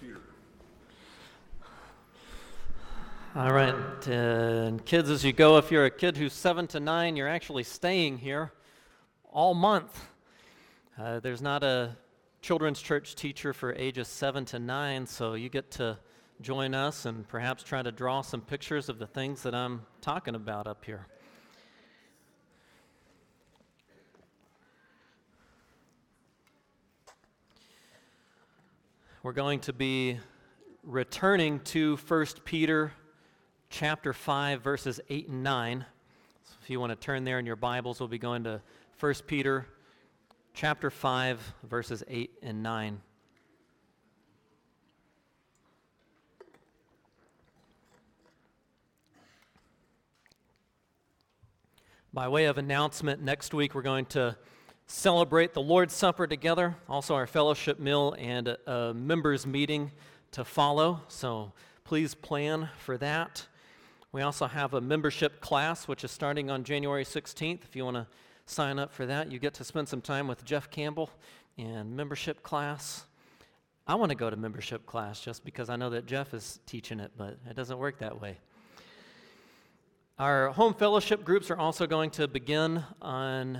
Peter. All right, and kids, as you go, if you're a kid who's seven to nine, you're actually staying here all month. Uh, there's not a children's church teacher for ages seven to nine, so you get to join us and perhaps try to draw some pictures of the things that I'm talking about up here. We're going to be returning to 1 Peter chapter 5 verses 8 and 9. So if you want to turn there in your Bibles, we'll be going to 1 Peter chapter 5 verses 8 and 9. By way of announcement, next week we're going to celebrate the Lord's Supper together, also our fellowship meal and a, members' meeting to follow. So please plan for that. We also have a membership class, which is starting on January 16th. If you want to sign up for that, you get to spend some time with Jeff Campbell in membership class. I want to go to membership class just because I know that Jeff is teaching it, but it doesn't work that way. Our home fellowship groups are also going to begin on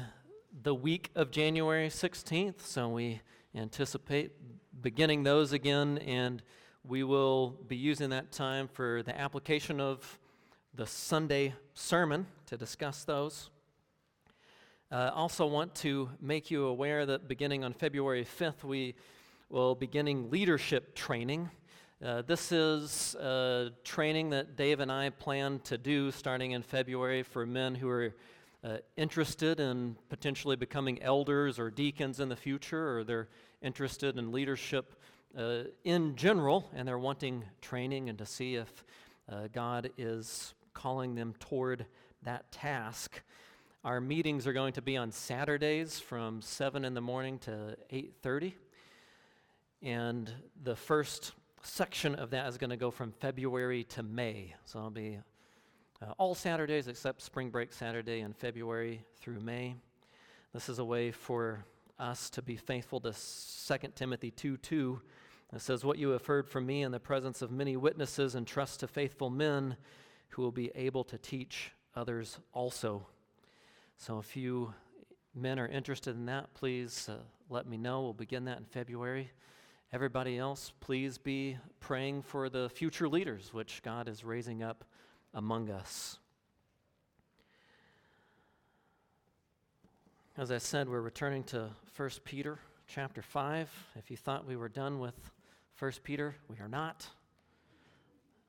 the week of January 16th, so we anticipate beginning those again, and we will be using that time for the application of the Sunday sermon to discuss those. Uh, also, want to make you aware that beginning on February 5th, we will be beginning leadership training. Uh, this is a training that Dave and I plan to do starting in February for men who are uh, interested in potentially becoming elders or deacons in the future, or they're interested in leadership uh, in general, and they're wanting training and to see if uh, God is calling them toward that task. Our meetings are going to be on Saturdays from 7 in the morning to 8:30. And the first section of that is going to go from February to May. So I'll be uh, all Saturdays except spring break Saturday in February through May. This is a way for us to be faithful to 2 Timothy 2 2. It says, What you have heard from me in the presence of many witnesses, and trust to faithful men who will be able to teach others also. So if you men are interested in that, please uh, let me know. We'll begin that in February. Everybody else, please be praying for the future leaders which God is raising up among us. As I said, we're returning to 1 Peter chapter 5. If you thought we were done with 1 Peter, we are not.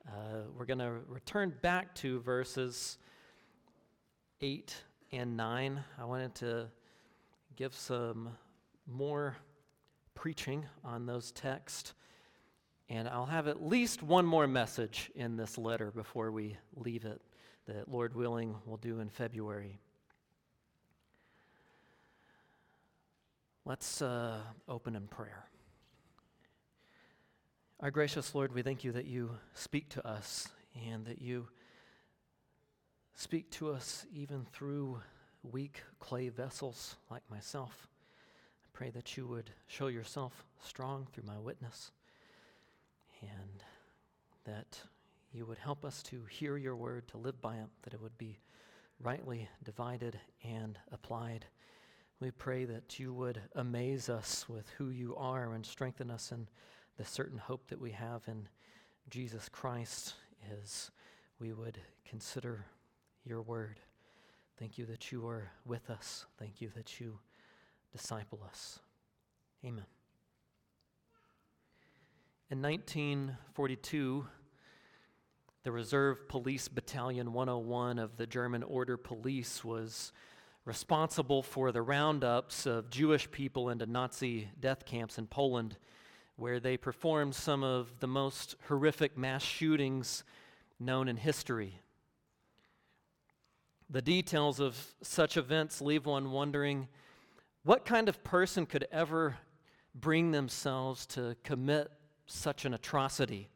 Uh, we're going to return back to verses 8 and 9. I wanted to give some more preaching on those texts. And I'll have at least one more message in this letter before we leave it that, Lord willing, we'll do in February. Let's uh, open in prayer. Our gracious Lord, we thank you that you speak to us and that you speak to us even through weak clay vessels like myself. I pray that you would show yourself strong through my witness and that you would help us to hear your word, to live by it, that it would be rightly divided and applied. We pray that you would amaze us with who you are and strengthen us in the certain hope that we have in Jesus Christ as we would consider your word. Thank you that you are with us. Thank you that you disciple us. Amen. In 1942, the Reserve Police Battalion 101 of the German Order Police was responsible for the roundups of Jewish people into Nazi death camps in Poland, where they performed some of the most horrific mass shootings known in history. The details of such events leave one wondering what kind of person could ever bring themselves to commit such an atrocity?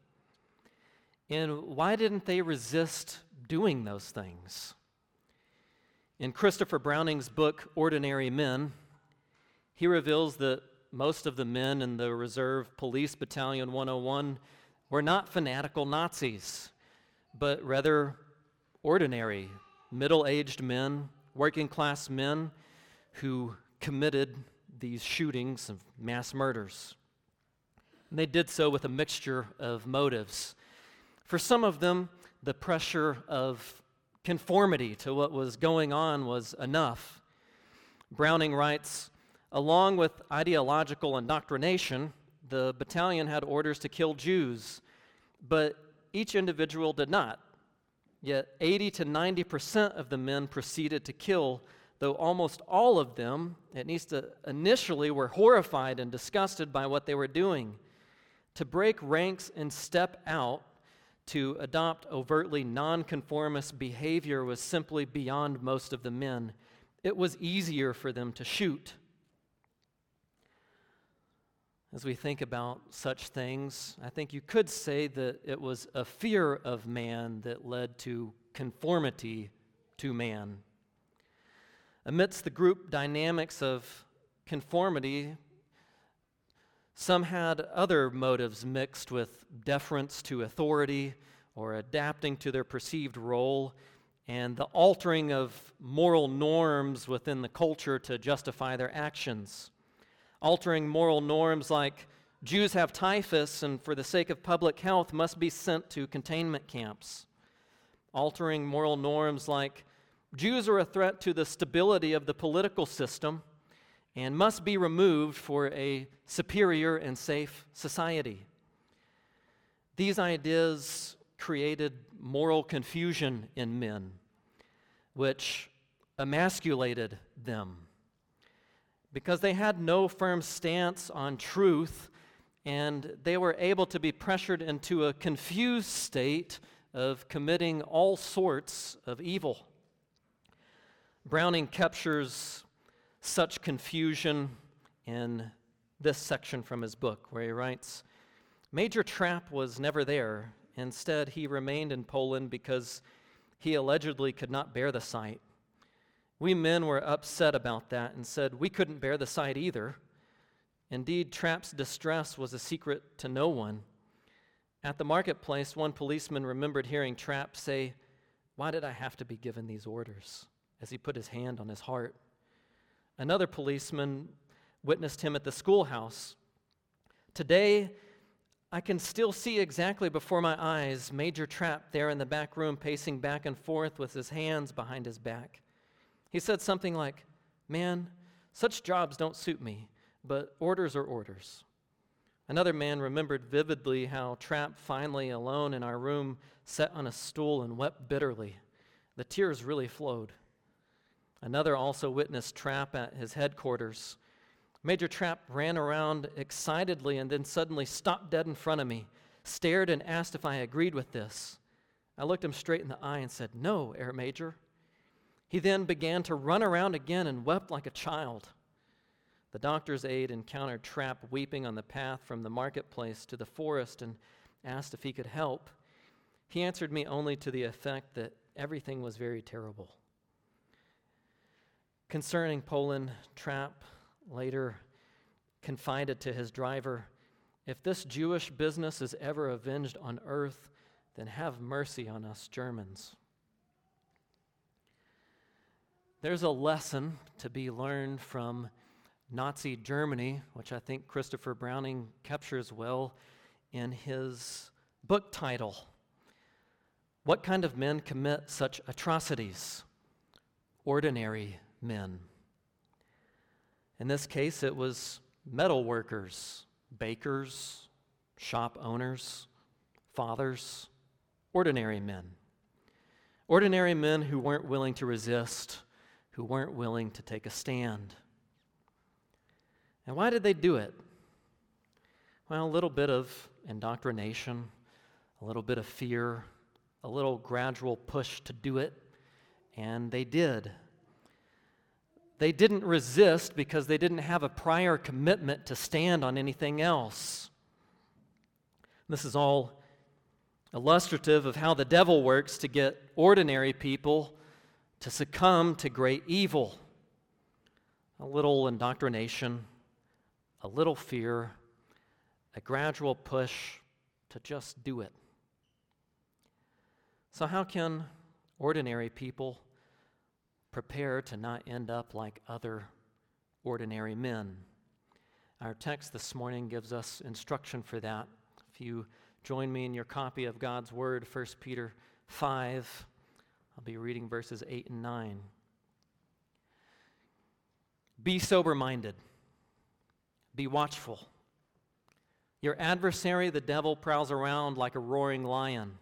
And why didn't they resist doing those things? In Christopher Browning's book, Ordinary Men, he reveals that most of the men in the Reserve Police Battalion 101 were not fanatical Nazis, but rather ordinary, middle aged men, working class men who committed these shootings of mass murders. And they did so with a mixture of motives. For some of them, the pressure of conformity to what was going on was enough. Browning writes Along with ideological indoctrination, the battalion had orders to kill Jews, but each individual did not. Yet 80 to 90 percent of the men proceeded to kill, though almost all of them, at least uh, initially, were horrified and disgusted by what they were doing. To break ranks and step out to adopt overtly nonconformist behavior was simply beyond most of the men. It was easier for them to shoot. As we think about such things, I think you could say that it was a fear of man that led to conformity to man. Amidst the group dynamics of conformity, some had other motives mixed with deference to authority or adapting to their perceived role and the altering of moral norms within the culture to justify their actions. Altering moral norms like Jews have typhus and for the sake of public health must be sent to containment camps, altering moral norms like Jews are a threat to the stability of the political system and must be removed for a superior and safe society. These ideas created moral confusion in men, which emasculated them because they had no firm stance on truth and they were able to be pressured into a confused state of committing all sorts of evil. Browning captures such confusion in this section from his book, where he writes Major Trapp was never there. Instead, he remained in Poland because he allegedly could not bear the sight. We men were upset about that and said we couldn't bear the sight either. Indeed, Trapp's distress was a secret to no one. At the marketplace, one policeman remembered hearing Trapp say, Why did I have to be given these orders? as he put his hand on his heart. Another policeman witnessed him at the schoolhouse. Today, I can still see exactly before my eyes Major Trapp there in the back room pacing back and forth with his hands behind his back. He said something like, Man, such jobs don't suit me, but orders are orders. Another man remembered vividly how Trapp, finally alone in our room, sat on a stool and wept bitterly. The tears really flowed. Another also witnessed Trapp at his headquarters. Major Trapp ran around excitedly and then suddenly stopped dead in front of me, stared and asked if I agreed with this. I looked him straight in the eye and said, No, Herr Major. He then began to run around again and wept like a child. The doctor's aide encountered Trapp weeping on the path from the marketplace to the forest and asked if he could help. He answered me only to the effect that everything was very terrible. Concerning Poland, Trapp later confided to his driver If this Jewish business is ever avenged on earth, then have mercy on us Germans. There's a lesson to be learned from Nazi Germany, which I think Christopher Browning captures well in his book title. What kind of men commit such atrocities? Ordinary men. In this case, it was metal workers, bakers, shop owners, fathers, ordinary men. Ordinary men who weren't willing to resist who weren't willing to take a stand. And why did they do it? Well, a little bit of indoctrination, a little bit of fear, a little gradual push to do it, and they did. They didn't resist because they didn't have a prior commitment to stand on anything else. This is all illustrative of how the devil works to get ordinary people to succumb to great evil. A little indoctrination, a little fear, a gradual push to just do it. So, how can ordinary people prepare to not end up like other ordinary men? Our text this morning gives us instruction for that. If you join me in your copy of God's Word, 1 Peter 5, I'll be reading verses 8 and 9. Be sober minded, be watchful. Your adversary, the devil, prowls around like a roaring lion,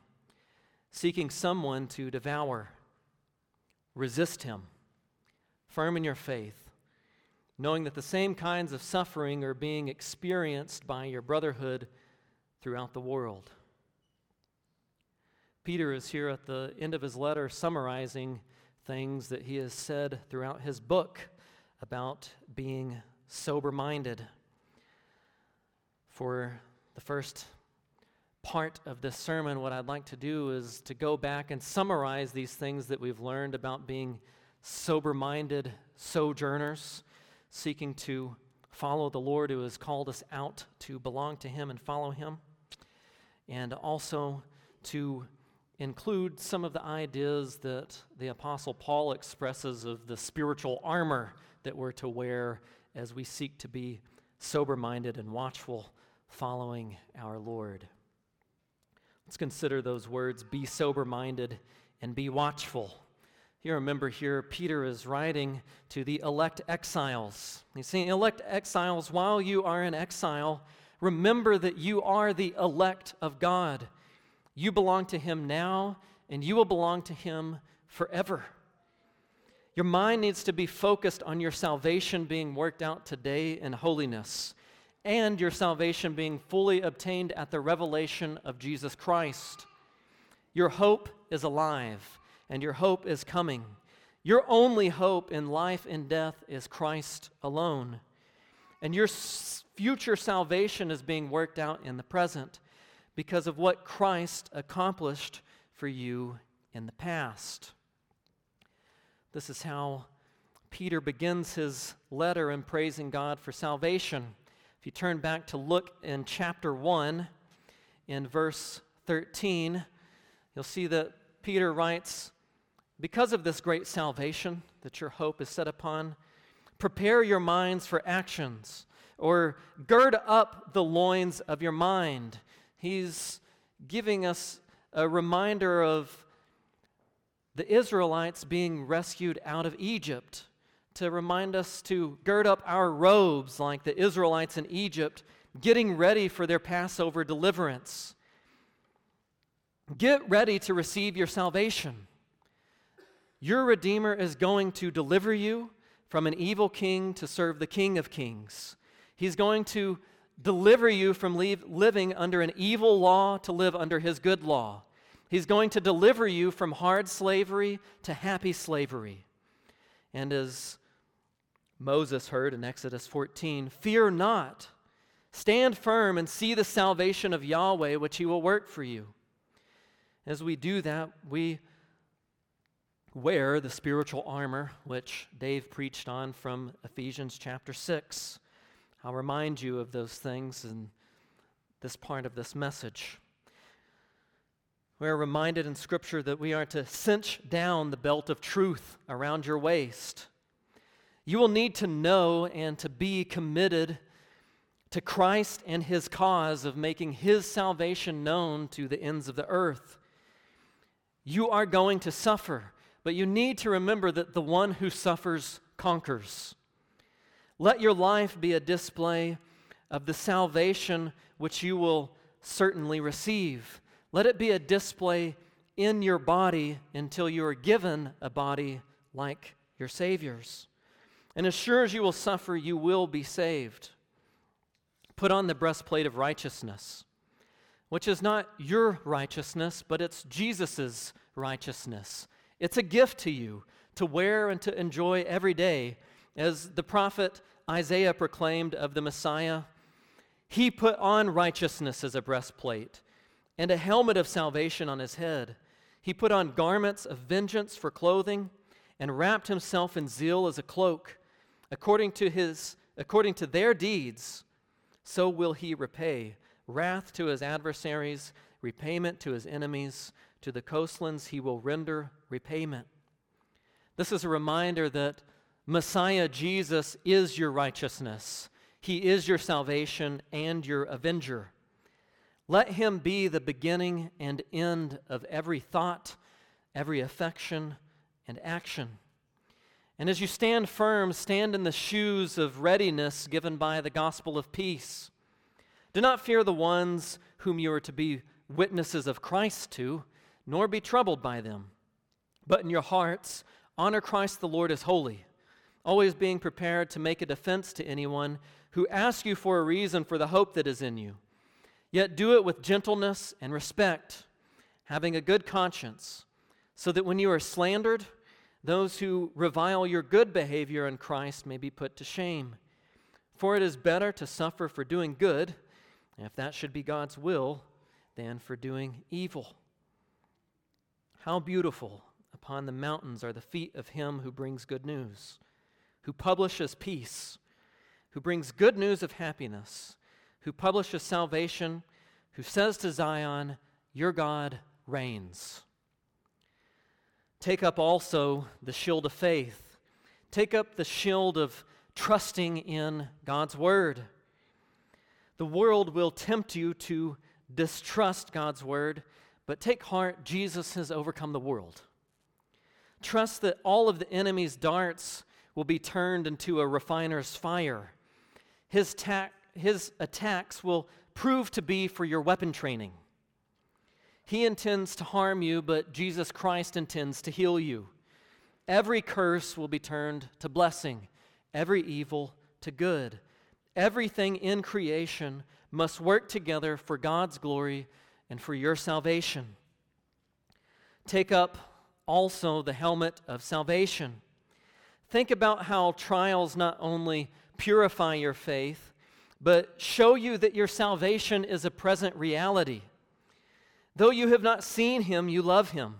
seeking someone to devour. Resist him, firm in your faith, knowing that the same kinds of suffering are being experienced by your brotherhood throughout the world. Peter is here at the end of his letter summarizing things that he has said throughout his book about being sober minded. For the first part of this sermon, what I'd like to do is to go back and summarize these things that we've learned about being sober minded sojourners, seeking to follow the Lord who has called us out to belong to Him and follow Him, and also to include some of the ideas that the Apostle Paul expresses of the spiritual armor that we're to wear as we seek to be sober minded and watchful following our Lord. Let's consider those words be sober minded and be watchful. You remember here, Peter is writing to the elect exiles. He's saying, Elect exiles, while you are in exile, remember that you are the elect of God. You belong to Him now, and you will belong to Him forever. Your mind needs to be focused on your salvation being worked out today in holiness and your salvation being fully obtained at the revelation of Jesus Christ. Your hope is alive, and your hope is coming. Your only hope in life and death is Christ alone. And your future salvation is being worked out in the present because of what Christ accomplished for you in the past. This is how Peter begins his letter in praising God for salvation. You turn back to look in chapter 1, in verse 13, you'll see that Peter writes, Because of this great salvation that your hope is set upon, prepare your minds for actions, or gird up the loins of your mind. He's giving us a reminder of the Israelites being rescued out of Egypt to remind us to gird up our robes like the Israelites in Egypt, getting ready for their Passover deliverance. Get ready to receive your salvation. Your Redeemer is going to deliver you from an evil king to serve the King of Kings. He's going to deliver you from leave, living under an evil law to live under his good law. He's going to deliver you from hard slavery to happy slavery. And as Moses heard in Exodus 14 Fear not, stand firm and see the salvation of Yahweh, which he will work for you. As we do that, we wear the spiritual armor, which Dave preached on from Ephesians chapter 6. I'll remind you of those things in this part of this message. We are reminded in Scripture that we are to cinch down the belt of truth around your waist you will need to know and to be committed to Christ and his cause of making his salvation known to the ends of the earth. You are going to suffer, but you need to remember that the one who suffers conquers. Let your life be a display of the salvation which you will certainly receive. Let it be a display in your body until you are given a body like your Savior's. And as sure as you will suffer, you will be saved. Put on the breastplate of righteousness, which is not your righteousness, but it's Jesus' righteousness. It's a gift to you to wear and to enjoy every day. As the prophet Isaiah proclaimed of the Messiah, he put on righteousness as a breastplate and a helmet of salvation on his head. He put on garments of vengeance for clothing and wrapped himself in zeal as a cloak. According to, his, according to their deeds, so will he repay wrath to his adversaries, repayment to his enemies. To the coastlands he will render repayment. This is a reminder that Messiah Jesus is your righteousness. He is your salvation and your avenger. Let him be the beginning and end of every thought, every affection, and action. And as you stand firm, stand in the shoes of readiness given by the gospel of peace. Do not fear the ones whom you are to be witnesses of Christ to, nor be troubled by them. But in your hearts, honor Christ the Lord as holy, always being prepared to make a defense to anyone who asks you for a reason for the hope that is in you. Yet do it with gentleness and respect, having a good conscience, so that when you are slandered, those who revile your good behavior in Christ may be put to shame. For it is better to suffer for doing good if that should be God's will, than for doing evil. How beautiful upon the mountains are the feet of him who brings good news, who publishes peace, who brings good news of happiness, who publishes salvation, who says to Zion, Your God reigns. Take up also the shield of faith. Take up the shield of trusting in God's word the world will tempt you to distrust God's word, but take heart, Jesus has overcome the world. Trust that all of the enemy's darts will be turned into a refiner's fire. His, ta- his attacks will prove to be for your weapon training. He intends to harm you, but Jesus Christ intends to heal you. Every curse will be turned to blessing, every evil to good. Everything in creation must work together for God's glory and for your salvation. Take up also the helmet of salvation. Think about how trials not only purify your faith, but show you that your salvation is a present reality. Though you have not seen him, you love him.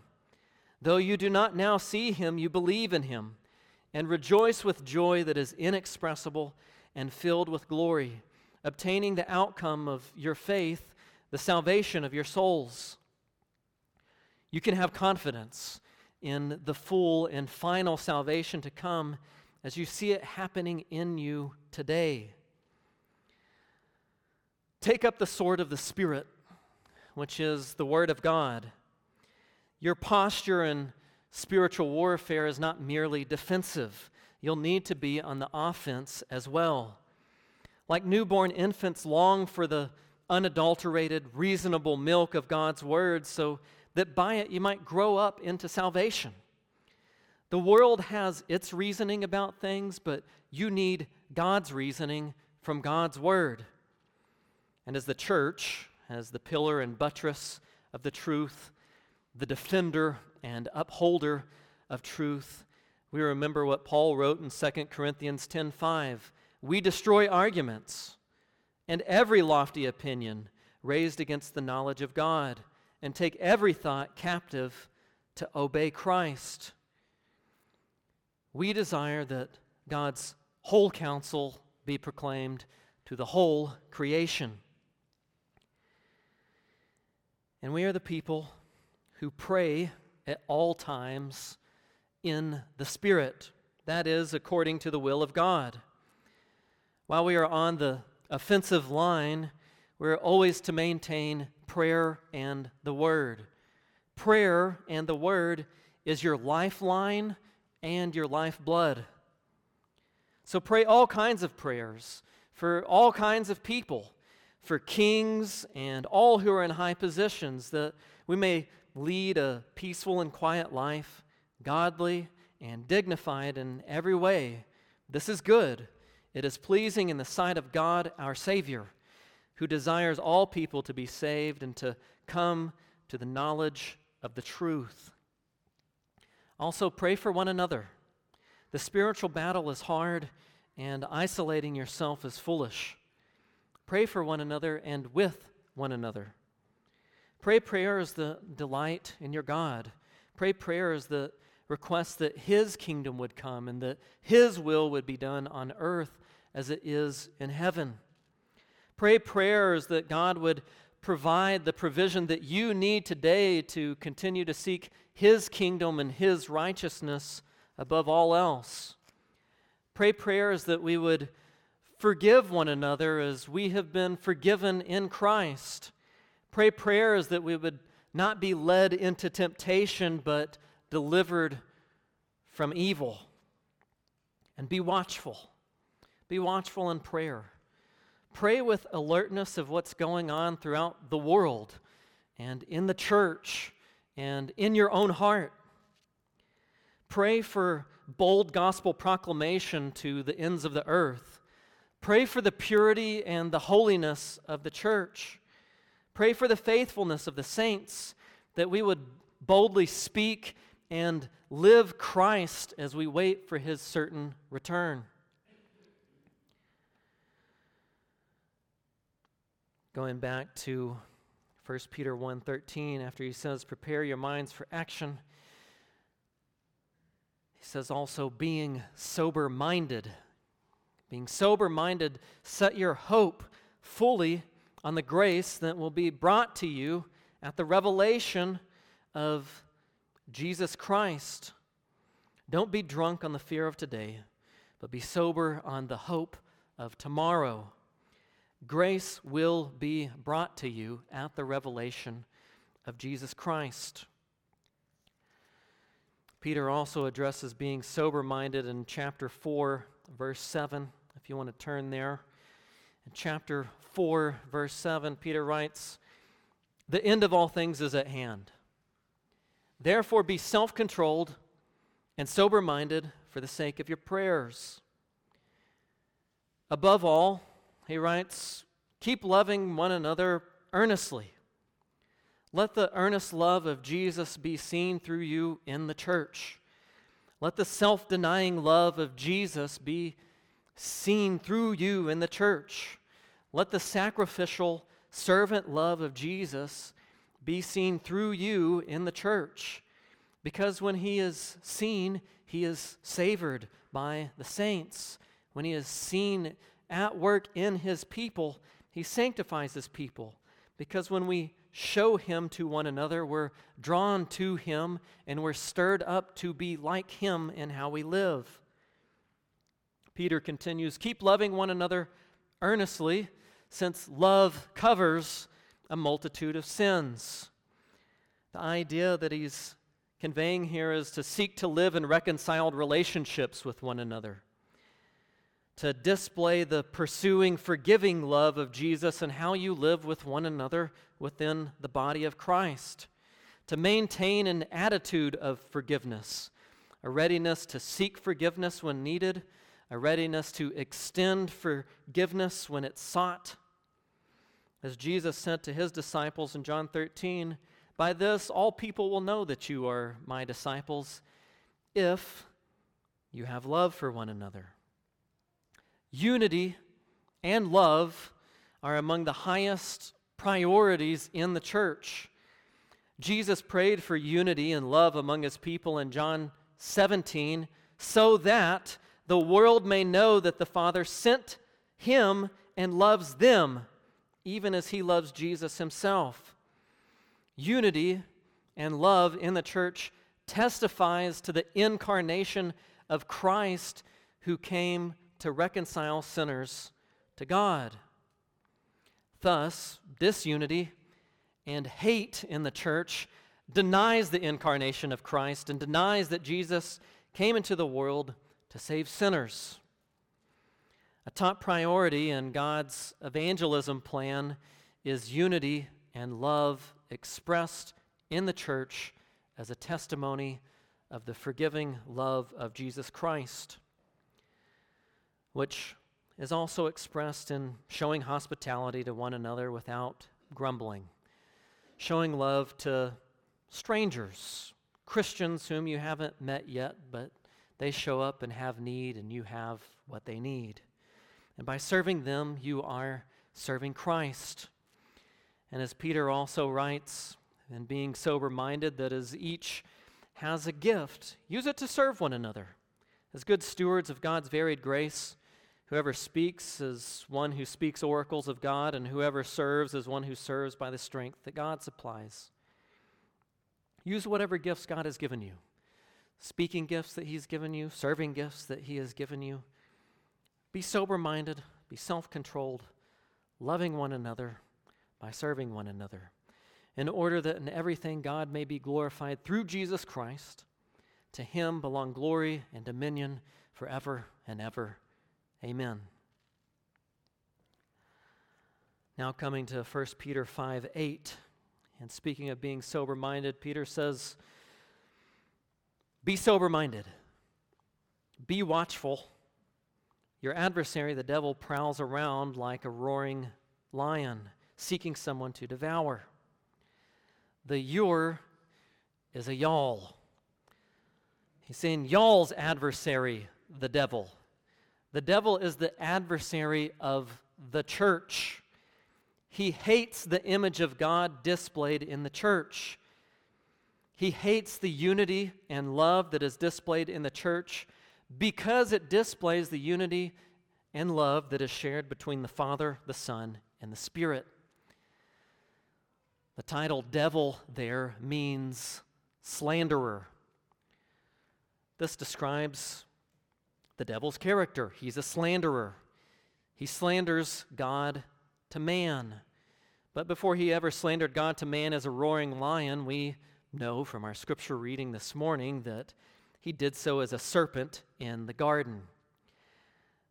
Though you do not now see him, you believe in him and rejoice with joy that is inexpressible and filled with glory, obtaining the outcome of your faith, the salvation of your souls. You can have confidence in the full and final salvation to come as you see it happening in you today. Take up the sword of the Spirit, which is the Word of God. Your posture in spiritual warfare is not merely defensive, you'll need to be on the offense as well. Like newborn infants long for the unadulterated, reasonable milk of God's word so that by it you might grow up into salvation. The world has its reasoning about things, but you need God's reasoning from God's word. And as the church, as the pillar and buttress of the truth, the defender and upholder of truth, we remember what Paul wrote in 2 Corinthians 10:5. We destroy arguments and every lofty opinion raised against the knowledge of God and take every thought captive to obey Christ. We desire that God's whole counsel be proclaimed to the whole creation. And we are the people who pray at all times in the Spirit. That is, according to the will of God. While we are on the offensive line, we're always to maintain prayer and the Word. Prayer and the Word is your lifeline and your lifeblood. So pray all kinds of prayers for all kinds of people, for kings and all who are in high positions, that we may lead a peaceful and quiet life godly, and dignified in every way. This is good. It is pleasing in the sight of God our Savior, who desires all people to be saved and to come to the knowledge of the truth. Also, pray for one another. The spiritual battle is hard, and isolating yourself is foolish. Pray for one another and with one another. Pray prayer prayers the delight in your God. Pray prayer prayers that request that His kingdom would come and that His will would be done on earth as it is in heaven. Pray prayers that God would provide the provision that you need today to continue to seek His kingdom and His righteousness above all else. Pray prayers that we would forgive one another as we have been forgiven in Christ. Pray prayers that we would not be led into temptation, but delivered from evil. And be watchful. Be watchful in prayer. Pray with alertness of what's going on throughout the world and in the church and in your own heart. Pray for bold gospel proclamation to the ends of the earth. Pray for the purity and the holiness of the church. Pray for the faithfulness of the saints, that we would boldly speak and live Christ as we wait for his certain return. Going back to 1 Peter 1:13 after he says prepare your minds for action he says also being sober-minded being sober-minded set your hope fully on the grace that will be brought to you at the revelation of Jesus Christ. Don't be drunk on the fear of today but be sober on the hope of tomorrow. Grace will be brought to you at the revelation of Jesus Christ. Peter also addresses being sober minded in chapter 4, verse 7, if you want to turn there. In chapter 4, verse 7, Peter writes, The end of all things is at hand. Therefore, be self controlled and sober minded for the sake of your prayers. Above all, he writes, Keep loving one another earnestly. Let the earnest love of Jesus be seen through you in the church. Let the self denying love of Jesus be seen through you in the church. Let the sacrificial servant love of Jesus be seen through you in the church. Because when he is seen, he is savored by the saints. When he is seen at work in his people. He sanctifies his people because when we show him to one another, we're drawn to him and we're stirred up to be like him in how we live. Peter continues Keep loving one another earnestly, since love covers a multitude of sins. The idea that he's conveying here is to seek to live in reconciled relationships with one another to display the pursuing, forgiving love of Jesus and how you live with one another within the body of Christ, to maintain an attitude of forgiveness, a readiness to seek forgiveness when needed, a readiness to extend forgiveness when it's sought. As Jesus said to his disciples in John 13, By this all people will know that you are my disciples if you have love for one another. Unity and love are among the highest priorities in the church. Jesus prayed for unity and love among his people in John 17 so that the world may know that the Father sent him and loves them, even as he loves Jesus himself. Unity and love in the church testifies to the incarnation of Christ who came to reconcile sinners to God. Thus, disunity and hate in the church denies the incarnation of Christ and denies that Jesus came into the world to save sinners. A top priority in God's evangelism plan is unity and love expressed in the church as a testimony of the forgiving love of Jesus Christ which is also expressed in showing hospitality to one another without grumbling, showing love to strangers, Christians whom you haven't met yet, but they show up and have need, and you have what they need. And by serving them, you are serving Christ. And as Peter also writes, and being sober minded, that as each has a gift, use it to serve one another. As good stewards of God's varied grace, Whoever speaks is one who speaks oracles of God, and whoever serves is one who serves by the strength that God supplies. Use whatever gifts God has given you speaking gifts that He's given you, serving gifts that He has given you. Be sober minded, be self controlled, loving one another by serving one another, in order that in everything God may be glorified through Jesus Christ. To Him belong glory and dominion forever and ever. Amen. Now, coming to 1 Peter 5 8, and speaking of being sober minded, Peter says, Be sober minded, be watchful. Your adversary, the devil, prowls around like a roaring lion, seeking someone to devour. The your is a y'all. He's saying y'all's adversary, the devil. The devil is the adversary of the church. He hates the image of God displayed in the church. He hates the unity and love that is displayed in the church because it displays the unity and love that is shared between the Father, the Son, and the Spirit. The title devil there means slanderer. This describes the devil's character. He's a slanderer. He slanders God to man. But before he ever slandered God to man as a roaring lion, we know from our scripture reading this morning that he did so as a serpent in the garden.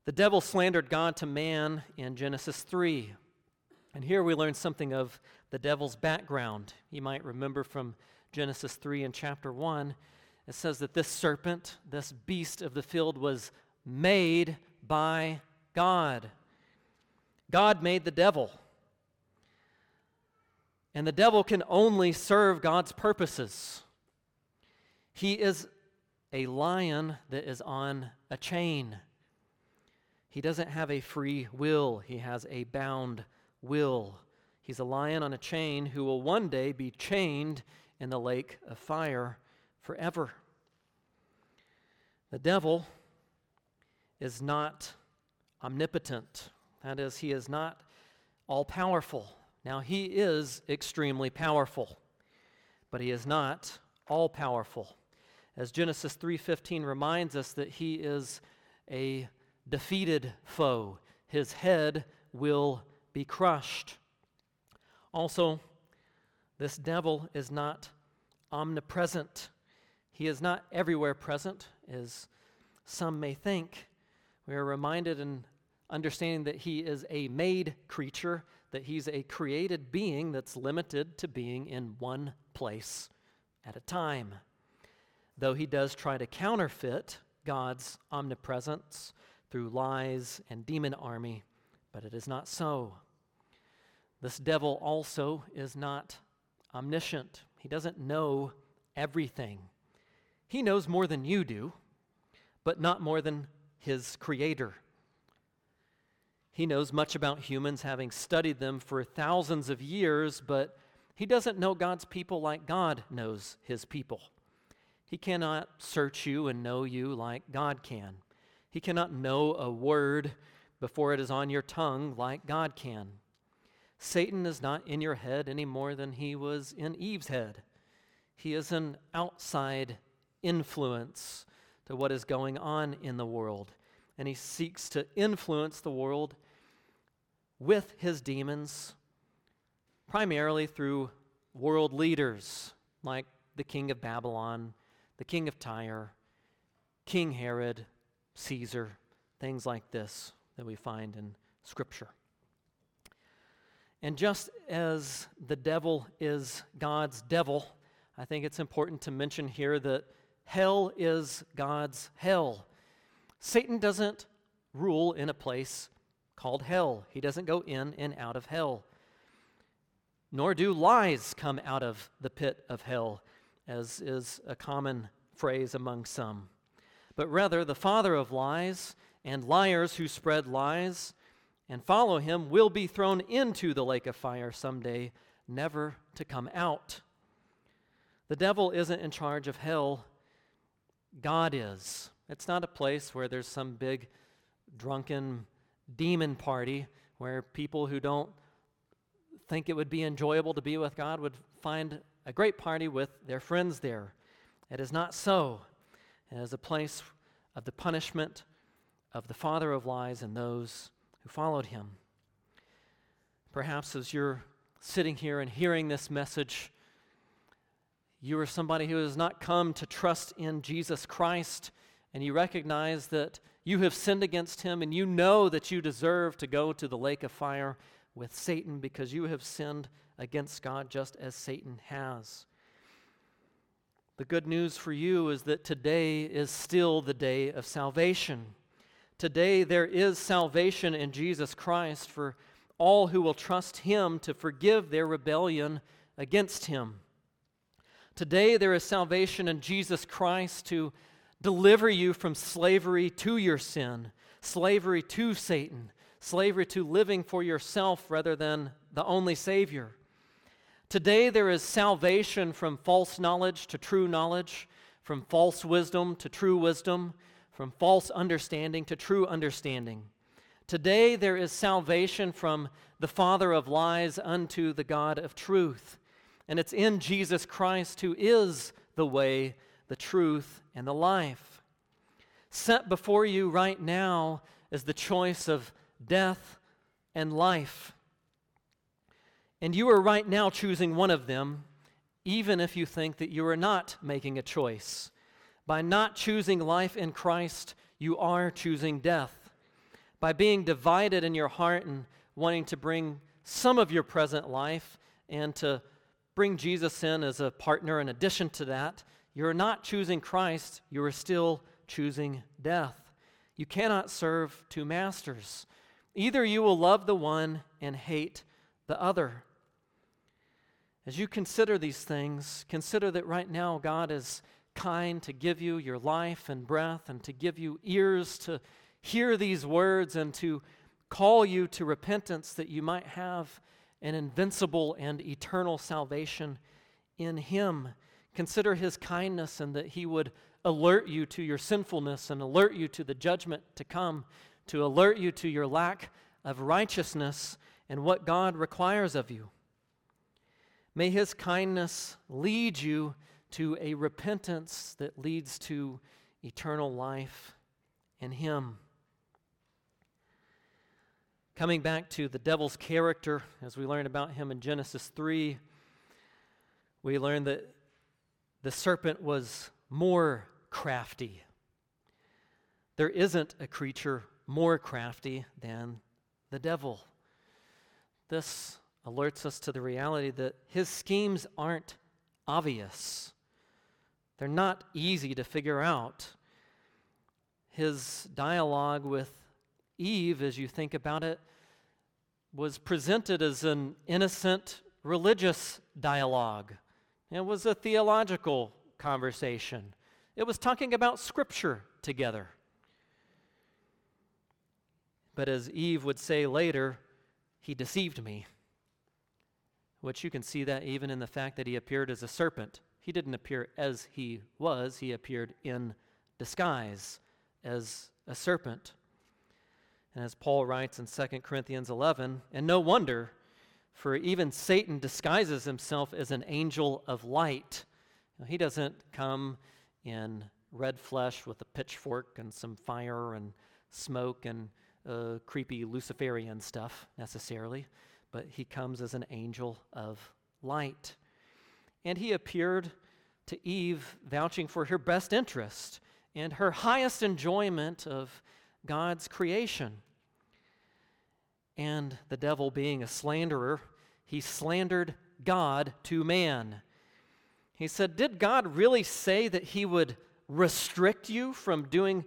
The devil slandered God to man in Genesis 3. And here we learn something of the devil's background. You might remember from Genesis 3 and chapter 1 it says that this serpent, this beast of the field, was made by God. God made the devil. And the devil can only serve God's purposes. He is a lion that is on a chain. He doesn't have a free will, he has a bound will. He's a lion on a chain who will one day be chained in the lake of fire forever. The devil is not omnipotent, that is, he is not all powerful. Now, he is extremely powerful, but he is not all powerful. As Genesis 3:15 reminds us that he is a defeated foe. His head will be crushed. Also, this devil is not omnipresent. He is not everywhere present, as some may think. We are reminded in understanding that he is a made creature, that he's a created being that's limited to being in one place at a time. Though he does try to counterfeit God's omnipresence through lies and demon army, but it is not so. This devil also is not omniscient. He doesn't know everything. He knows more than you do, but not more than his creator. He knows much about humans, having studied them for thousands of years, but he doesn't know God's people like God knows his people. He cannot search you and know you like God can. He cannot know a word before it is on your tongue like God can. Satan is not in your head any more than he was in Eve's head. He is an outside influence to what is going on in the world. And he seeks to influence the world with his demons, primarily through world leaders like the king of Babylon, the king of Tyre, King Herod, Caesar, things like this that we find in Scripture. And just as the devil is God's devil, I think it's important to mention here that Hell is God's hell. Satan doesn't rule in a place called hell, he doesn't go in and out of hell. Nor do lies come out of the pit of hell, as is a common phrase among some. But rather, the father of lies and liars who spread lies and follow him will be thrown into the lake of fire someday, never to come out. The devil isn't in charge of hell, God is. It's not a place where there's some big drunken demon party where people who don't think it would be enjoyable to be with God would find a great party with their friends there. It is not so. It is a place of the punishment of the father of lies and those who followed him. Perhaps as you're sitting here and hearing this message, you are somebody who has not come to trust in Jesus Christ, and you recognize that you have sinned against him, and you know that you deserve to go to the lake of fire with Satan because you have sinned against God just as Satan has. The good news for you is that today is still the day of salvation. Today there is salvation in Jesus Christ for all who will trust Him to forgive their rebellion against Him. Today there is salvation in Jesus Christ to deliver you from slavery to your sin, slavery to Satan, slavery to living for yourself rather than the only Savior. Today there is salvation from false knowledge to true knowledge, from false wisdom to true wisdom, from false understanding to true understanding. Today there is salvation from the father of lies unto the God of truth. And it's in Jesus Christ who is the way, the truth, and the life. Set before you right now is the choice of death and life. And you are right now choosing one of them, even if you think that you are not making a choice. By not choosing life in Christ, you are choosing death by being divided in your heart and wanting to bring some of your present life and to bring Jesus in as a partner in addition to that, you're not choosing Christ, you are still choosing death. You cannot serve two masters. Either you will love the one and hate the other. As you consider these things, consider that right now God is kind to give you your life and breath and to give you ears to hear these words and to call you to repentance that you might have an invincible and eternal salvation in Him. Consider His kindness and that He would alert you to your sinfulness and alert you to the judgment to come, to alert you to your lack of righteousness and what God requires of you. May His kindness lead you to a repentance that leads to eternal life in Him. Coming back to the devil's character, as we learn about him in Genesis 3, we learn that the serpent was more crafty. There isn't a creature more crafty than the devil. This alerts us to the reality that his schemes aren't obvious, they're not easy to figure out. His dialogue with Eve, as you think about it, was presented as an innocent religious dialogue. It was a theological conversation. It was talking about Scripture together. But as Eve would say later, he deceived me. Which you can see that even in the fact that he appeared as a serpent. He didn't appear as he was, he appeared in disguise as a serpent. And as Paul writes in 2 Corinthians 11, and no wonder, for even Satan disguises himself as an angel of light. Now, he doesn't come in red flesh with a pitchfork and some fire and smoke and uh, creepy Luciferian stuff necessarily, but he comes as an angel of light. And he appeared to Eve, vouching for her best interest and her highest enjoyment of God's creation. And the devil, being a slanderer, he slandered God to man. He said, Did God really say that he would restrict you from doing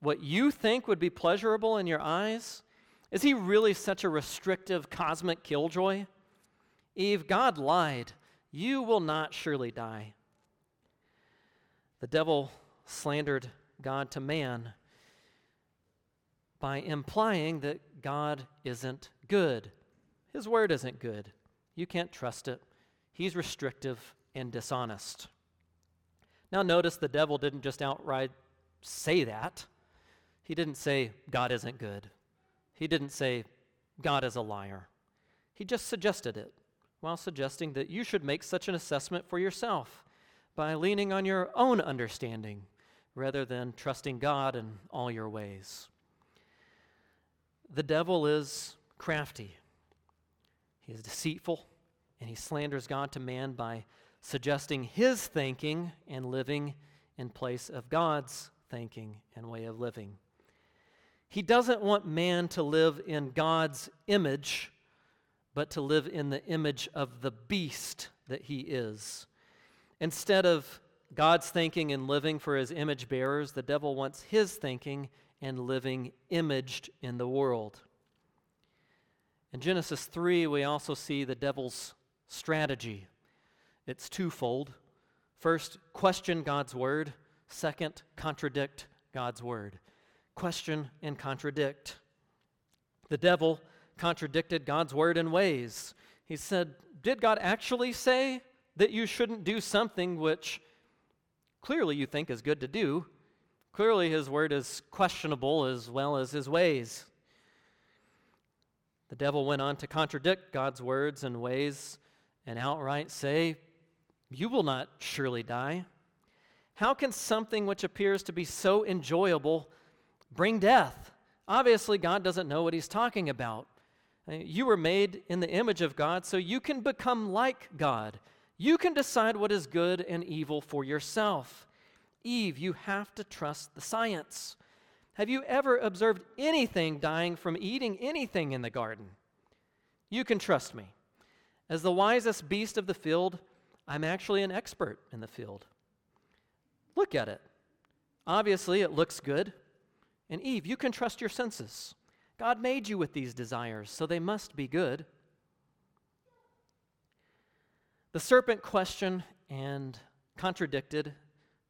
what you think would be pleasurable in your eyes? Is he really such a restrictive cosmic killjoy? Eve, God lied. You will not surely die. The devil slandered God to man by implying that God isn't good. His word isn't good. You can't trust it. He's restrictive and dishonest. Now, notice the devil didn't just outright say that. He didn't say, God isn't good. He didn't say, God is a liar. He just suggested it while suggesting that you should make such an assessment for yourself by leaning on your own understanding rather than trusting God in all your ways. The devil is crafty, he is deceitful, and he slanders God to man by suggesting his thinking and living in place of God's thinking and way of living. He doesn't want man to live in God's image, but to live in the image of the beast that he is. Instead of God's thinking and living for his image bearers, the devil wants his thinking and living imaged in the world. In Genesis 3, we also see the devil's strategy. It's twofold. First, question God's word. Second, contradict God's word. Question and contradict. The devil contradicted God's word in ways. He said, Did God actually say that you shouldn't do something which clearly you think is good to do? Clearly, his word is questionable as well as his ways. The devil went on to contradict God's words and ways and outright say, You will not surely die. How can something which appears to be so enjoyable bring death? Obviously, God doesn't know what he's talking about. Uh, you were made in the image of God, so you can become like God. You can decide what is good and evil for yourself. Eve, you have to trust the science. Have you ever observed anything dying from eating anything in the garden? You can trust me. As the wisest beast of the field, I'm actually an expert in the field. Look at it. Obviously, it looks good. And Eve, you can trust your senses. God made you with these desires, so they must be good. The serpent questioned and contradicted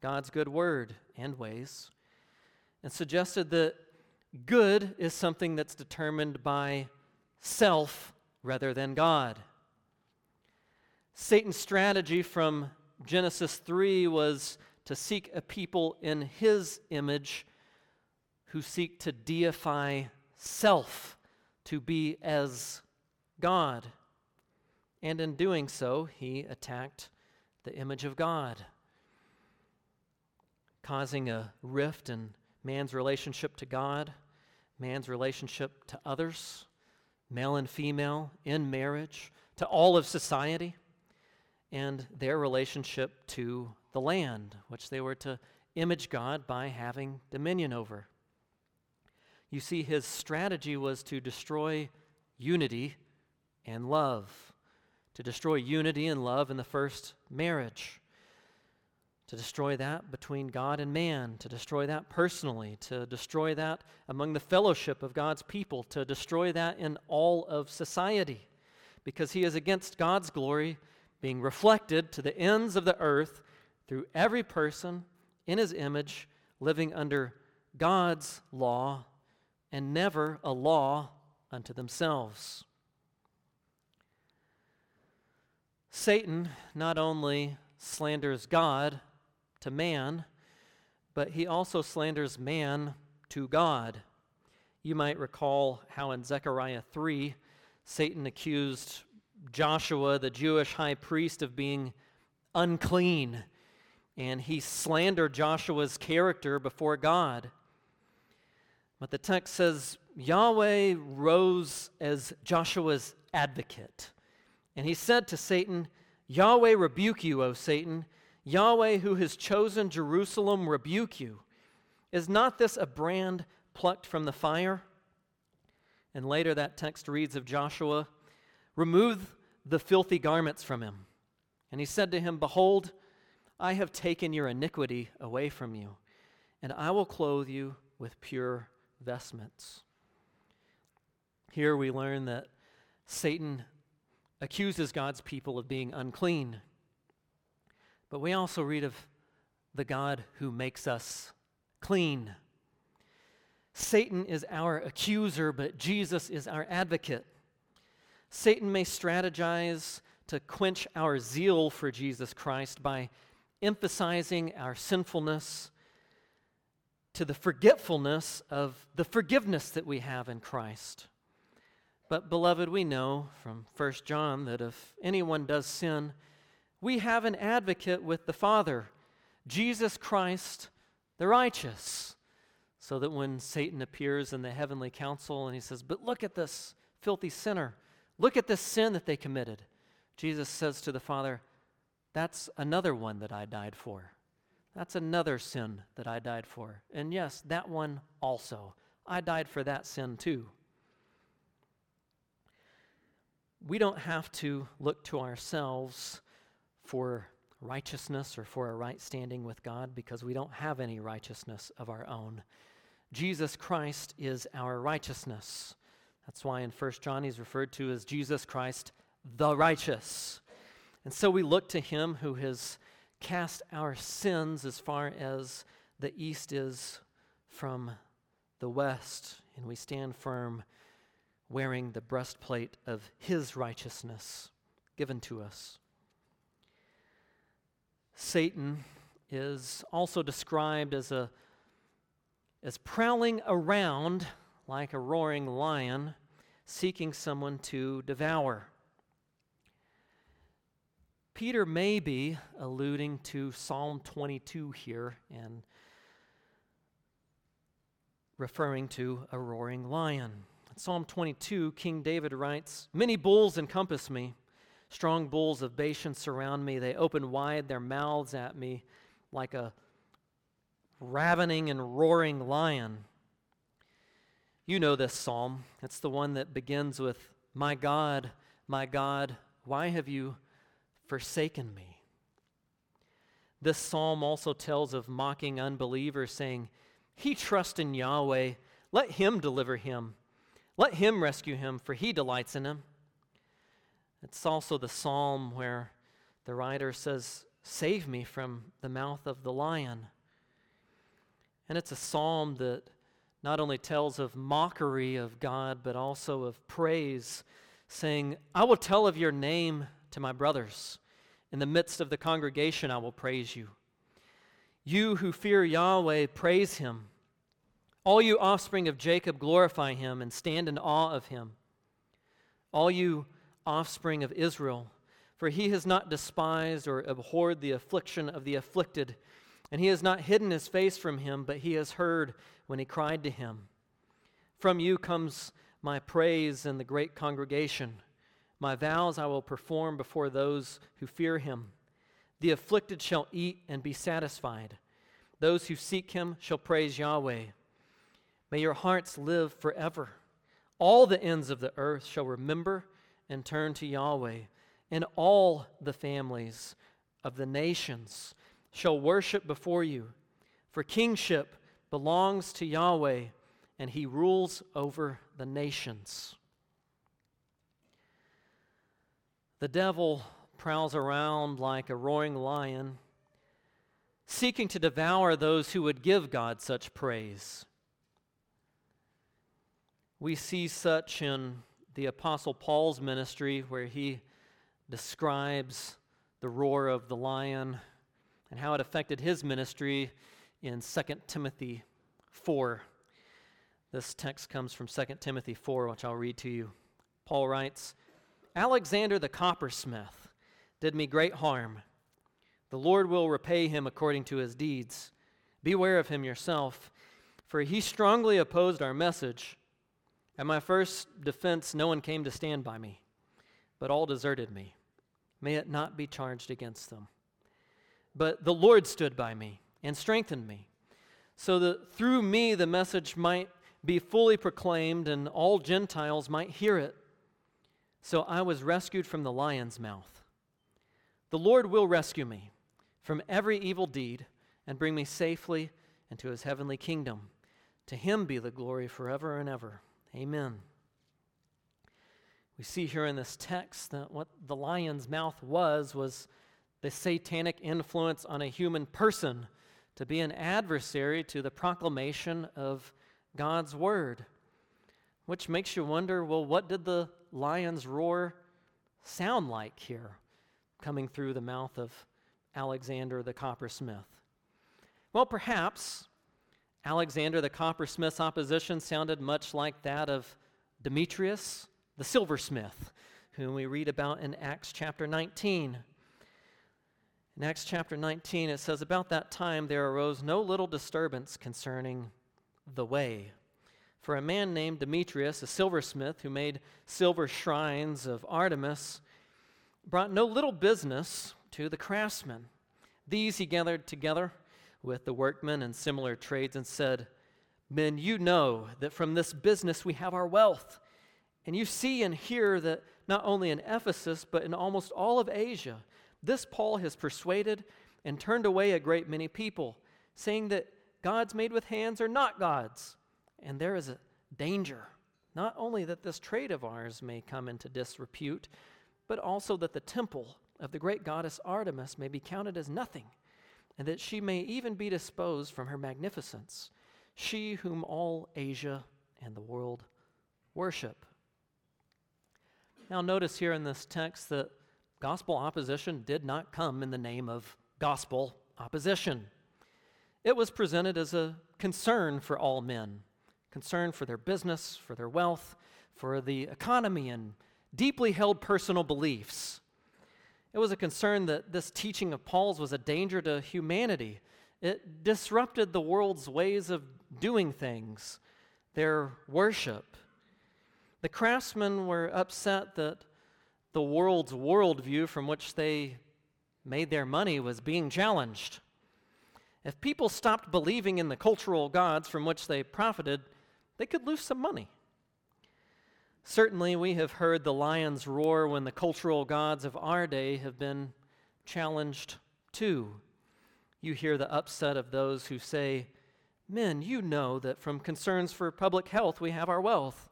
God's good word and ways and suggested that good is something that's determined by self rather than God. Satan's strategy from Genesis 3 was to seek a people in his image who seek to deify self, to be as God. And in doing so, he attacked the image of God, causing a rift in man's relationship to God, man's relationship to others, male and female, in marriage, to all of society, and their relationship to the land, which they were to image God by having dominion over. You see, his strategy was to destroy unity and love, to destroy unity and love in the first marriage to destroy that between God and man, to destroy that personally, to destroy that among the fellowship of God's people, to destroy that in all of society, because he is against God's glory being reflected to the ends of the earth through every person in his image, living under God's law and never a law unto themselves. Satan not only slanders God, to man, but he also slanders man to God. You might recall how in Zechariah 3, Satan accused Joshua, the Jewish high priest, of being unclean, and he slandered Joshua's character before God. But the text says Yahweh rose as Joshua's advocate. And he said to Satan, Yahweh rebuke you, O Satan. Yahweh, who has chosen Jerusalem, rebuke you. Is not this a brand plucked from the fire? And later that text reads of Joshua Remove the filthy garments from him. And he said to him, Behold, I have taken your iniquity away from you, and I will clothe you with pure vestments. Here we learn that Satan accuses God's people of being unclean. But we also read of the God who makes us clean. Satan is our accuser, but Jesus is our advocate. Satan may strategize to quench our zeal for Jesus Christ by emphasizing our sinfulness, to the forgetfulness of the forgiveness that we have in Christ. But, beloved, we know from 1 John that if anyone does sin, we have an advocate with the Father, Jesus Christ the righteous. So that when Satan appears in the heavenly council and he says, But look at this filthy sinner, look at this sin that they committed, Jesus says to the Father, That's another one that I died for. That's another sin that I died for. And yes, that one also. I died for that sin too we don't have to look to ourselves for righteousness or for a right standing with God because we don't have any righteousness of our own. Jesus Christ is our righteousness. That's why in 1 John he's referred to as Jesus Christ the righteous. And so we look to him who has cast our sins as far as the east is from the west, and we stand firm wearing the breastplate of his righteousness given to us. Satan is also described as a as prowling around like a roaring lion seeking someone to devour. Peter may be alluding to Psalm 22 here and referring to a roaring lion. In Psalm 22, King David writes Many bulls encompass me. Strong bulls of Bashan surround me. They open wide their mouths at me like a ravening and roaring lion. You know this psalm. It's the one that begins with, My God, my God, why have you forsaken me? This psalm also tells of mocking unbelievers, saying, He trusts in Yahweh, let him deliver him. Let him rescue him, for he delights in him. It's also the psalm where the writer says, Save me from the mouth of the lion. And it's a psalm that not only tells of mockery of God, but also of praise, saying, I will tell of your name to my brothers. In the midst of the congregation, I will praise you. You who fear Yahweh, praise him. All you offspring of Jacob, glorify him and stand in awe of him. All you offspring of Israel, for he has not despised or abhorred the affliction of the afflicted, and he has not hidden his face from him, but he has heard when he cried to him. From you comes my praise in the great congregation. My vows I will perform before those who fear him. The afflicted shall eat and be satisfied. Those who seek him shall praise Yahweh. May your hearts live forever. All the ends of the earth shall remember and turn to Yahweh, and all the families of the nations shall worship before you. For kingship belongs to Yahweh, and he rules over the nations. The devil prowls around like a roaring lion, seeking to devour those who would give God such praise. We see such in the Apostle Paul's ministry, where he describes the roar of the lion and how it affected his ministry in 2 Timothy 4. This text comes from 2 Timothy 4, which I'll read to you. Paul writes Alexander the coppersmith did me great harm. The Lord will repay him according to his deeds. Beware of him yourself, for he strongly opposed our message at my first defense, no one came to stand by me, but all deserted me. May it not be charged against them. But the Lord stood by me and strengthened me, so that through me the message might be fully proclaimed and all Gentiles might hear it. So I was rescued from the lion's mouth. The Lord will rescue me from every evil deed and bring me safely into his heavenly kingdom. To him be the glory forever and ever. Amen. We see here in this text that what the lion's mouth was was the satanic influence on a human person to be an adversary to the proclamation of God's word. Which makes you wonder well, what did the lion's roar sound like here, coming through the mouth of Alexander the coppersmith? Well, perhaps Alexander the coppersmith's opposition sounded much like that of Demetrius the silversmith, whom we read about in Acts chapter 19. In Acts chapter 19, it says, About that time there arose no little disturbance concerning the way. For a man named Demetrius, a silversmith who made silver shrines of Artemis, brought no little business to the craftsmen. These he gathered together with the workmen and similar trades and said, Men, you know that from this business we have our wealth. And you see and hear that not only in Ephesus, but in almost all of Asia, this Paul has persuaded and turned away a great many people, saying that gods made with hands are not gods. And there is a danger, not only that this trade of ours may come into disrepute, but also that the temple of the great goddess Artemis may be counted as nothing, and that she may even be disposed from her magnificence, she whom all Asia and the world worship. Now, notice here in this text that gospel opposition did not come in the name of gospel opposition. It was presented as a concern for all men, concern for their business, for their wealth, for the economy, and deeply held personal beliefs. It was a concern that this teaching of Paul's was a danger to humanity. It disrupted the world's ways of doing things, their worship. The craftsmen were upset that the world's worldview from which they made their money was being challenged. If people stopped believing in the cultural gods from which they profited, they could lose some money. Certainly, we have heard the lions roar when the cultural gods of our day have been challenged too. You hear the upset of those who say, Men, you know that from concerns for public health we have our wealth.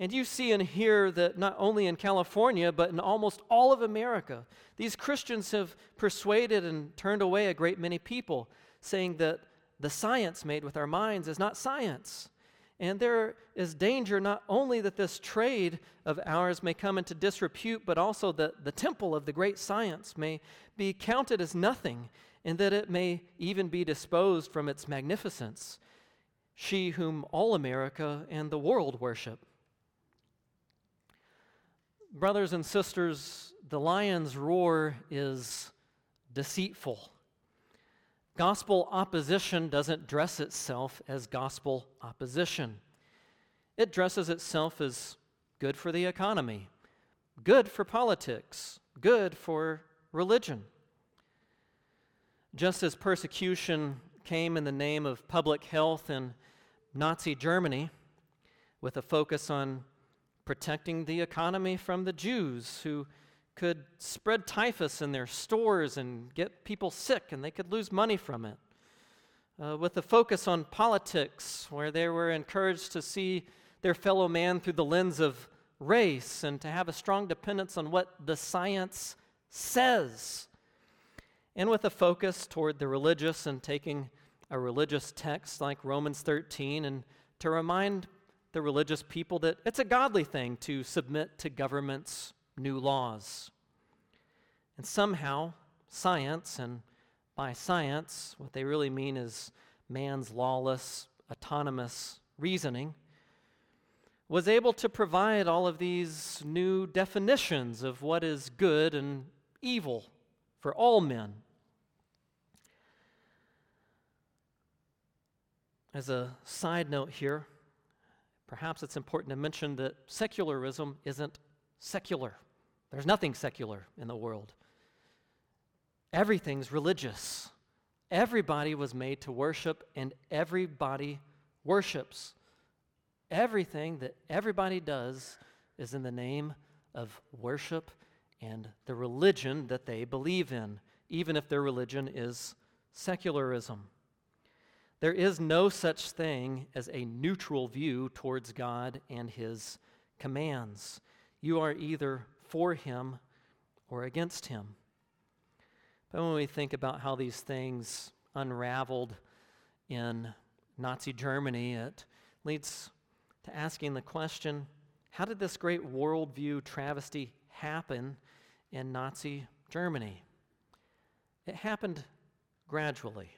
And you see and hear that not only in California, but in almost all of America, these Christians have persuaded and turned away a great many people, saying that the science made with our minds is not science. And there is danger not only that this trade of ours may come into disrepute, but also that the temple of the great science may be counted as nothing, and that it may even be disposed from its magnificence. She whom all America and the world worship. Brothers and sisters, the lion's roar is deceitful. Gospel opposition doesn't dress itself as gospel opposition. It dresses itself as good for the economy, good for politics, good for religion. Just as persecution came in the name of public health in Nazi Germany, with a focus on protecting the economy from the Jews who could spread typhus in their stores and get people sick, and they could lose money from it. Uh, with a focus on politics, where they were encouraged to see their fellow man through the lens of race and to have a strong dependence on what the science says. And with a focus toward the religious and taking a religious text like Romans 13 and to remind the religious people that it's a godly thing to submit to government's new laws. And somehow, science, and by science, what they really mean is man's lawless, autonomous reasoning, was able to provide all of these new definitions of what is good and evil for all men. As a side note here, perhaps it's important to mention that secularism isn't secular. There's nothing secular in the world. Everything's religious. Everybody was made to worship, and everybody worships. Everything that everybody does is in the name of worship and the religion that they believe in, even if their religion is secularism. There is no such thing as a neutral view towards God and His commands. You are either for him or against him. But when we think about how these things unraveled in Nazi Germany, it leads to asking the question how did this great worldview travesty happen in Nazi Germany? It happened gradually.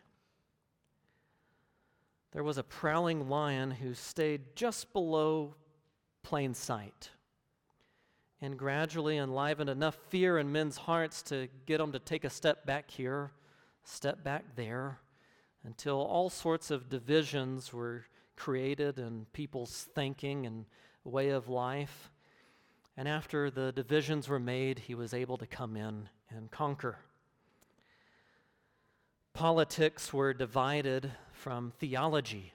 there was a prowling lion who stayed just below plain sight and gradually enlivened enough fear in men's hearts to get them to take a step back here, step back there, until all sorts of divisions were created in people's thinking and way of life. And after the divisions were made, he was able to come in and conquer. Politics were divided from theology.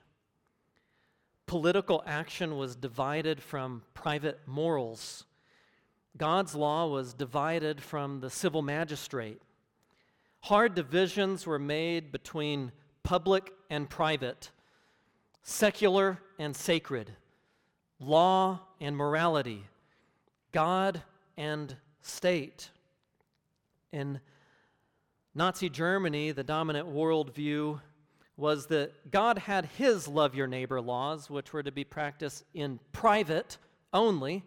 Political action was divided from private morals. God's law was divided from the civil magistrate. Hard divisions were made between public and private, secular and sacred, law and morality, God and state. In Nazi Germany, the dominant worldview was that God had his love your neighbor laws, which were to be practiced in private only,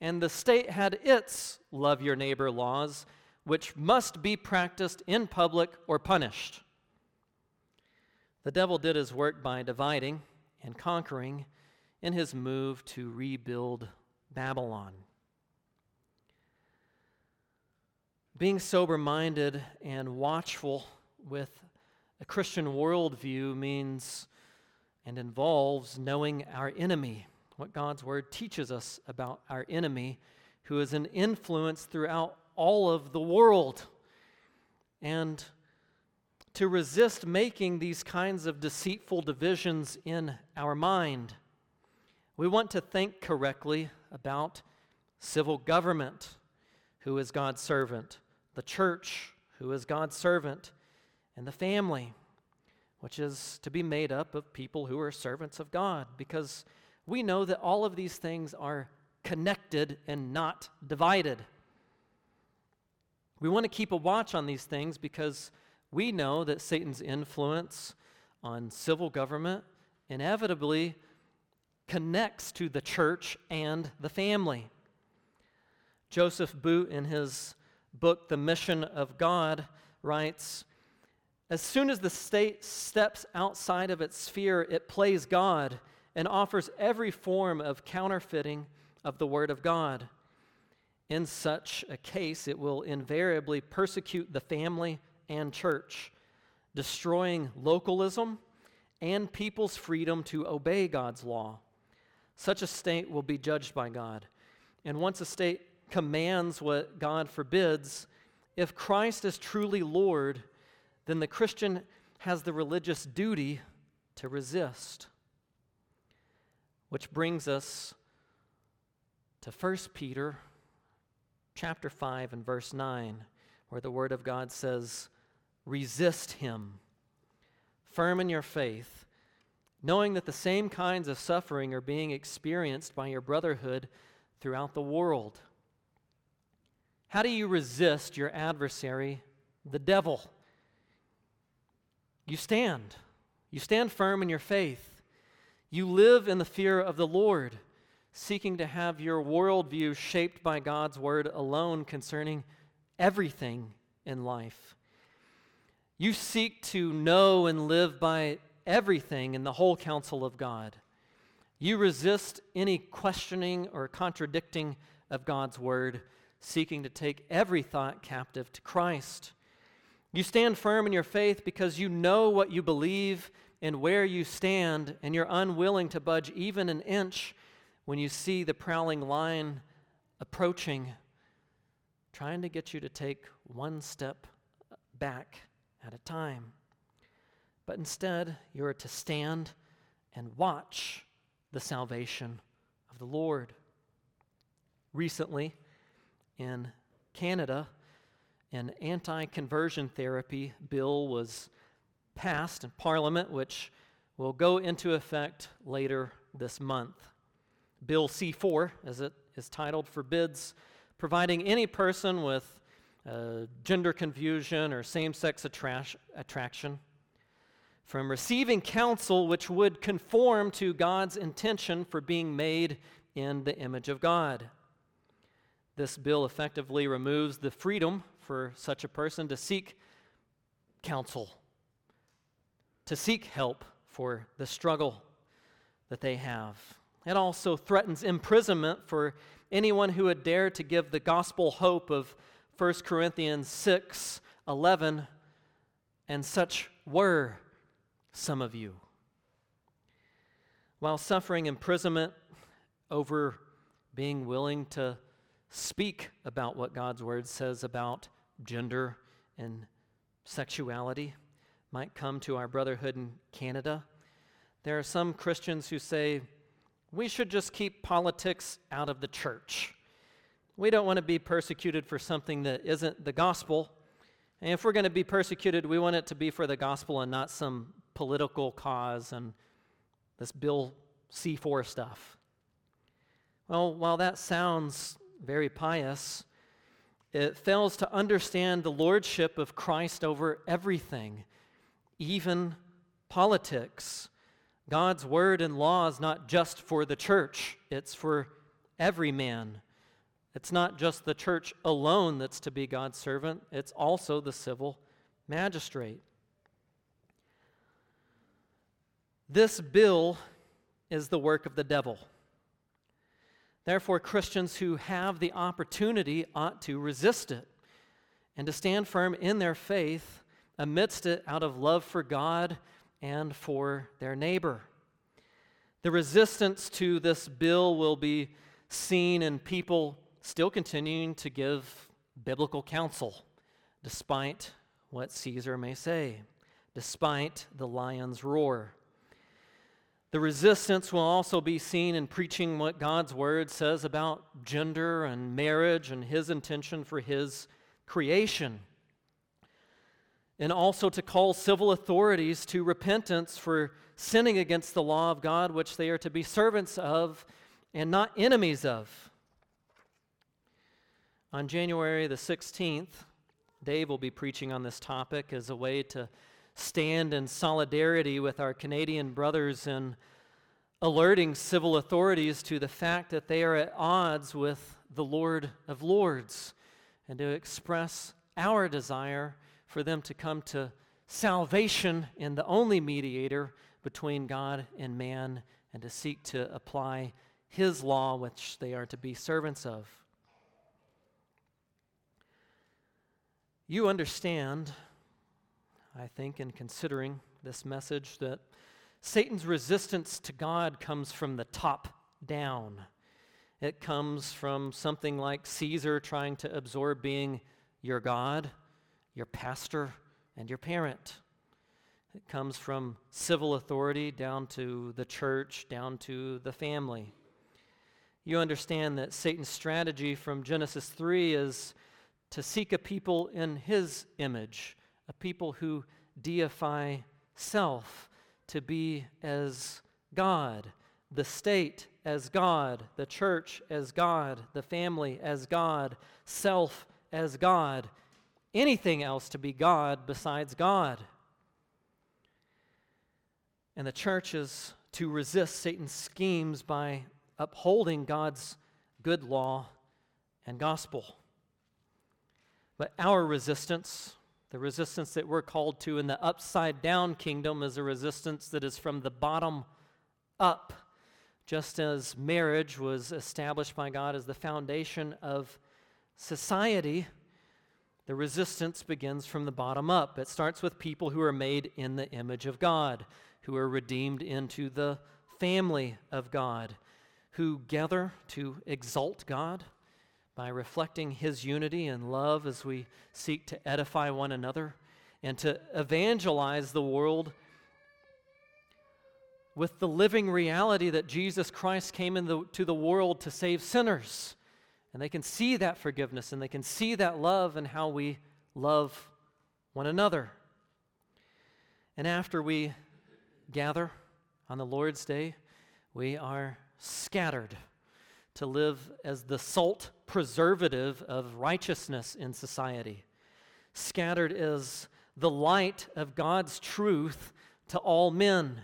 and the state had its love your neighbor laws, which must be practiced in public or punished. The devil did his work by dividing and conquering in his move to rebuild Babylon. Being sober minded and watchful with a Christian worldview means and involves knowing our enemy, what God's word teaches us about our enemy, who is an influence throughout all of the world. And to resist making these kinds of deceitful divisions in our mind. We want to think correctly about civil government, who is God's servant, the church, who is God's servant, and the family, which is to be made up of people who are servants of God, because we know that all of these things are connected and not divided. We want to keep a watch on these things because we know that Satan's influence on civil government inevitably connects to the church and the family. Joseph Boot, in his book, The Mission of God, writes As soon as the state steps outside of its sphere, it plays God and offers every form of counterfeiting of the Word of God. In such a case, it will invariably persecute the family and church, destroying localism and people's freedom to obey God's law. Such a state will be judged by God. And once a state commands what God forbids, if Christ is truly Lord, then the Christian has the religious duty to resist. Which brings us to 1 Peter chapter 5 and verse 9, where the word of God says, resist him. Firm in your faith, knowing that the same kinds of suffering are being experienced by your brotherhood throughout the world. How do you resist your adversary, the devil? You stand. You stand firm in your faith. You live in the fear of the Lord, seeking to have your worldview shaped by God's word alone concerning everything in life. You seek to know and live by everything in the whole counsel of God. You resist any questioning or contradicting of God's word, seeking to take every thought captive to Christ. You stand firm in your faith because you know what you believe and where you stand, and you're unwilling to budge even an inch when you see the prowling lion approaching, trying to get you to take one step back at a time. But instead, you are to stand and watch the salvation of the Lord. Recently, in Canada, an anti conversion therapy bill was passed in Parliament, which will go into effect later this month. Bill C 4, as it is titled, forbids providing any person with uh, gender confusion or same sex attra- attraction, from receiving counsel which would conform to God's intention for being made in the image of God. This bill effectively removes the freedom for such a person to seek counsel, to seek help for the struggle that they have. It also threatens imprisonment for anyone who would dare to give the gospel hope of 1 Corinthians 6 11, and such were some of you. While suffering imprisonment over being willing to speak about what God's word says about gender and sexuality might come to our brotherhood in Canada, there are some Christians who say, we should just keep politics out of the church. We don't want to be persecuted for something that isn't the gospel. And if we're going to be persecuted, we want it to be for the gospel and not some political cause and this Bill C 4 stuff. Well, while that sounds very pious, it fails to understand the lordship of Christ over everything, even politics. God's word and law is not just for the church, it's for every man. It's not just the church alone that's to be God's servant, it's also the civil magistrate. This bill is the work of the devil. Therefore, Christians who have the opportunity ought to resist it and to stand firm in their faith amidst it out of love for God and for their neighbor. The resistance to this bill will be seen in people still continuing to give biblical counsel, despite what Caesar may say, despite the lion's roar. The resistance will also be seen in preaching what God's word says about gender and marriage and his intention for his creation and also to call civil authorities to repentance for sinning against the law of God, which they are to be servants of and not enemies of. On January the 16th, Dave will be preaching on this topic as a way to stand in solidarity with our Canadian brothers in alerting civil authorities to the fact that they are at odds with the Lord of Lords and to express our desire for them to come to salvation in the only mediator between God and man and to seek to apply his law, which they are to be servants of. You understand, I think, in considering this message, that Satan's resistance to God comes from the top down. It comes from something like Caesar trying to absorb being your God your pastor, and your parent. It comes from civil authority down to the church, down to the family. You understand that Satan's strategy from Genesis 3 is to seek a people in his image, a people who deify self, to be as God, the state as God, the church as God, the family as God, self as God, anything else to be God besides God. And the church is to resist Satan's schemes by upholding God's good law and gospel. But our resistance, the resistance that we're called to in the upside down kingdom, is a resistance that is from the bottom up. Just as marriage was established by God as the foundation of society, the resistance begins from the bottom up. It starts with people who are made in the image of God, who are redeemed into the family of God, who gather to exalt God by reflecting His unity and love as we seek to edify one another and to evangelize the world with the living reality that Jesus Christ came into the world to save sinners and they can see that forgiveness and they can see that love and how we love one another. And after we gather on the Lord's day, we are scattered to live as the salt preservative of righteousness in society. Scattered is the light of God's truth to all men.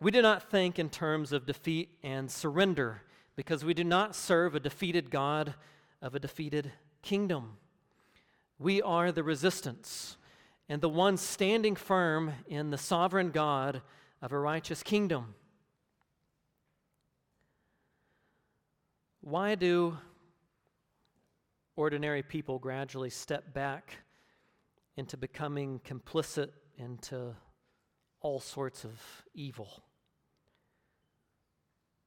We do not think in terms of defeat and surrender because we do not serve a defeated God of a defeated kingdom. We are the resistance, and the one standing firm in the sovereign God of a righteous kingdom. Why do ordinary people gradually step back into becoming complicit into all sorts of evil?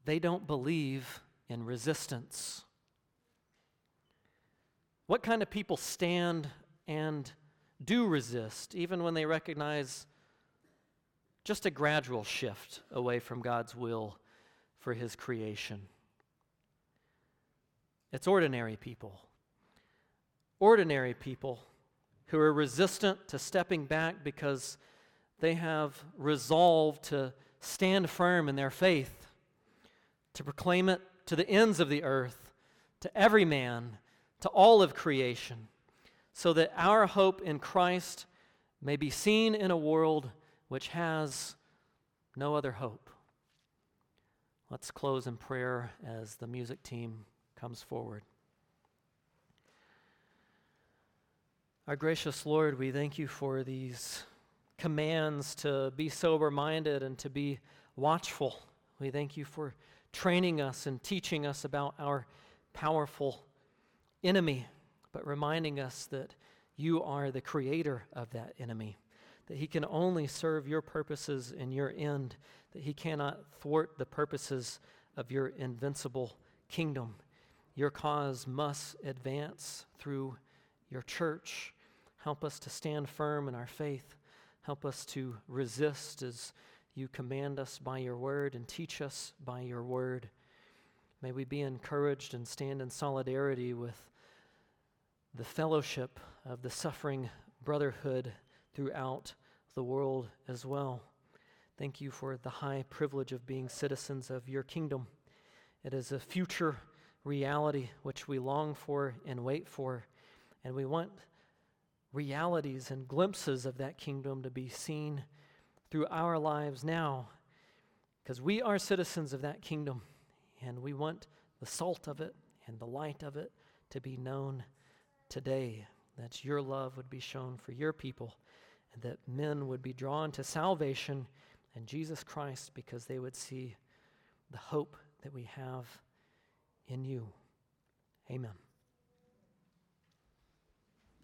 They don't believe in resistance. What kind of people stand and do resist, even when they recognize just a gradual shift away from God's will for His creation? It's ordinary people. Ordinary people who are resistant to stepping back because they have resolved to stand firm in their faith, to proclaim it to the ends of the earth, to every man to all of creation, so that our hope in Christ may be seen in a world which has no other hope. Let's close in prayer as the music team comes forward. Our gracious Lord, we thank you for these commands to be sober minded and to be watchful. We thank you for training us and teaching us about our powerful enemy, but reminding us that you are the creator of that enemy, that he can only serve your purposes and your end, that he cannot thwart the purposes of your invincible kingdom. Your cause must advance through your church. Help us to stand firm in our faith. Help us to resist as you command us by your word and teach us by your word. May we be encouraged and stand in solidarity with the fellowship of the suffering brotherhood throughout the world as well. Thank you for the high privilege of being citizens of your kingdom. It is a future reality which we long for and wait for, and we want realities and glimpses of that kingdom to be seen through our lives now, because we are citizens of that kingdom. And we want the salt of it and the light of it to be known today. That your love would be shown for your people and that men would be drawn to salvation and Jesus Christ because they would see the hope that we have in you. Amen.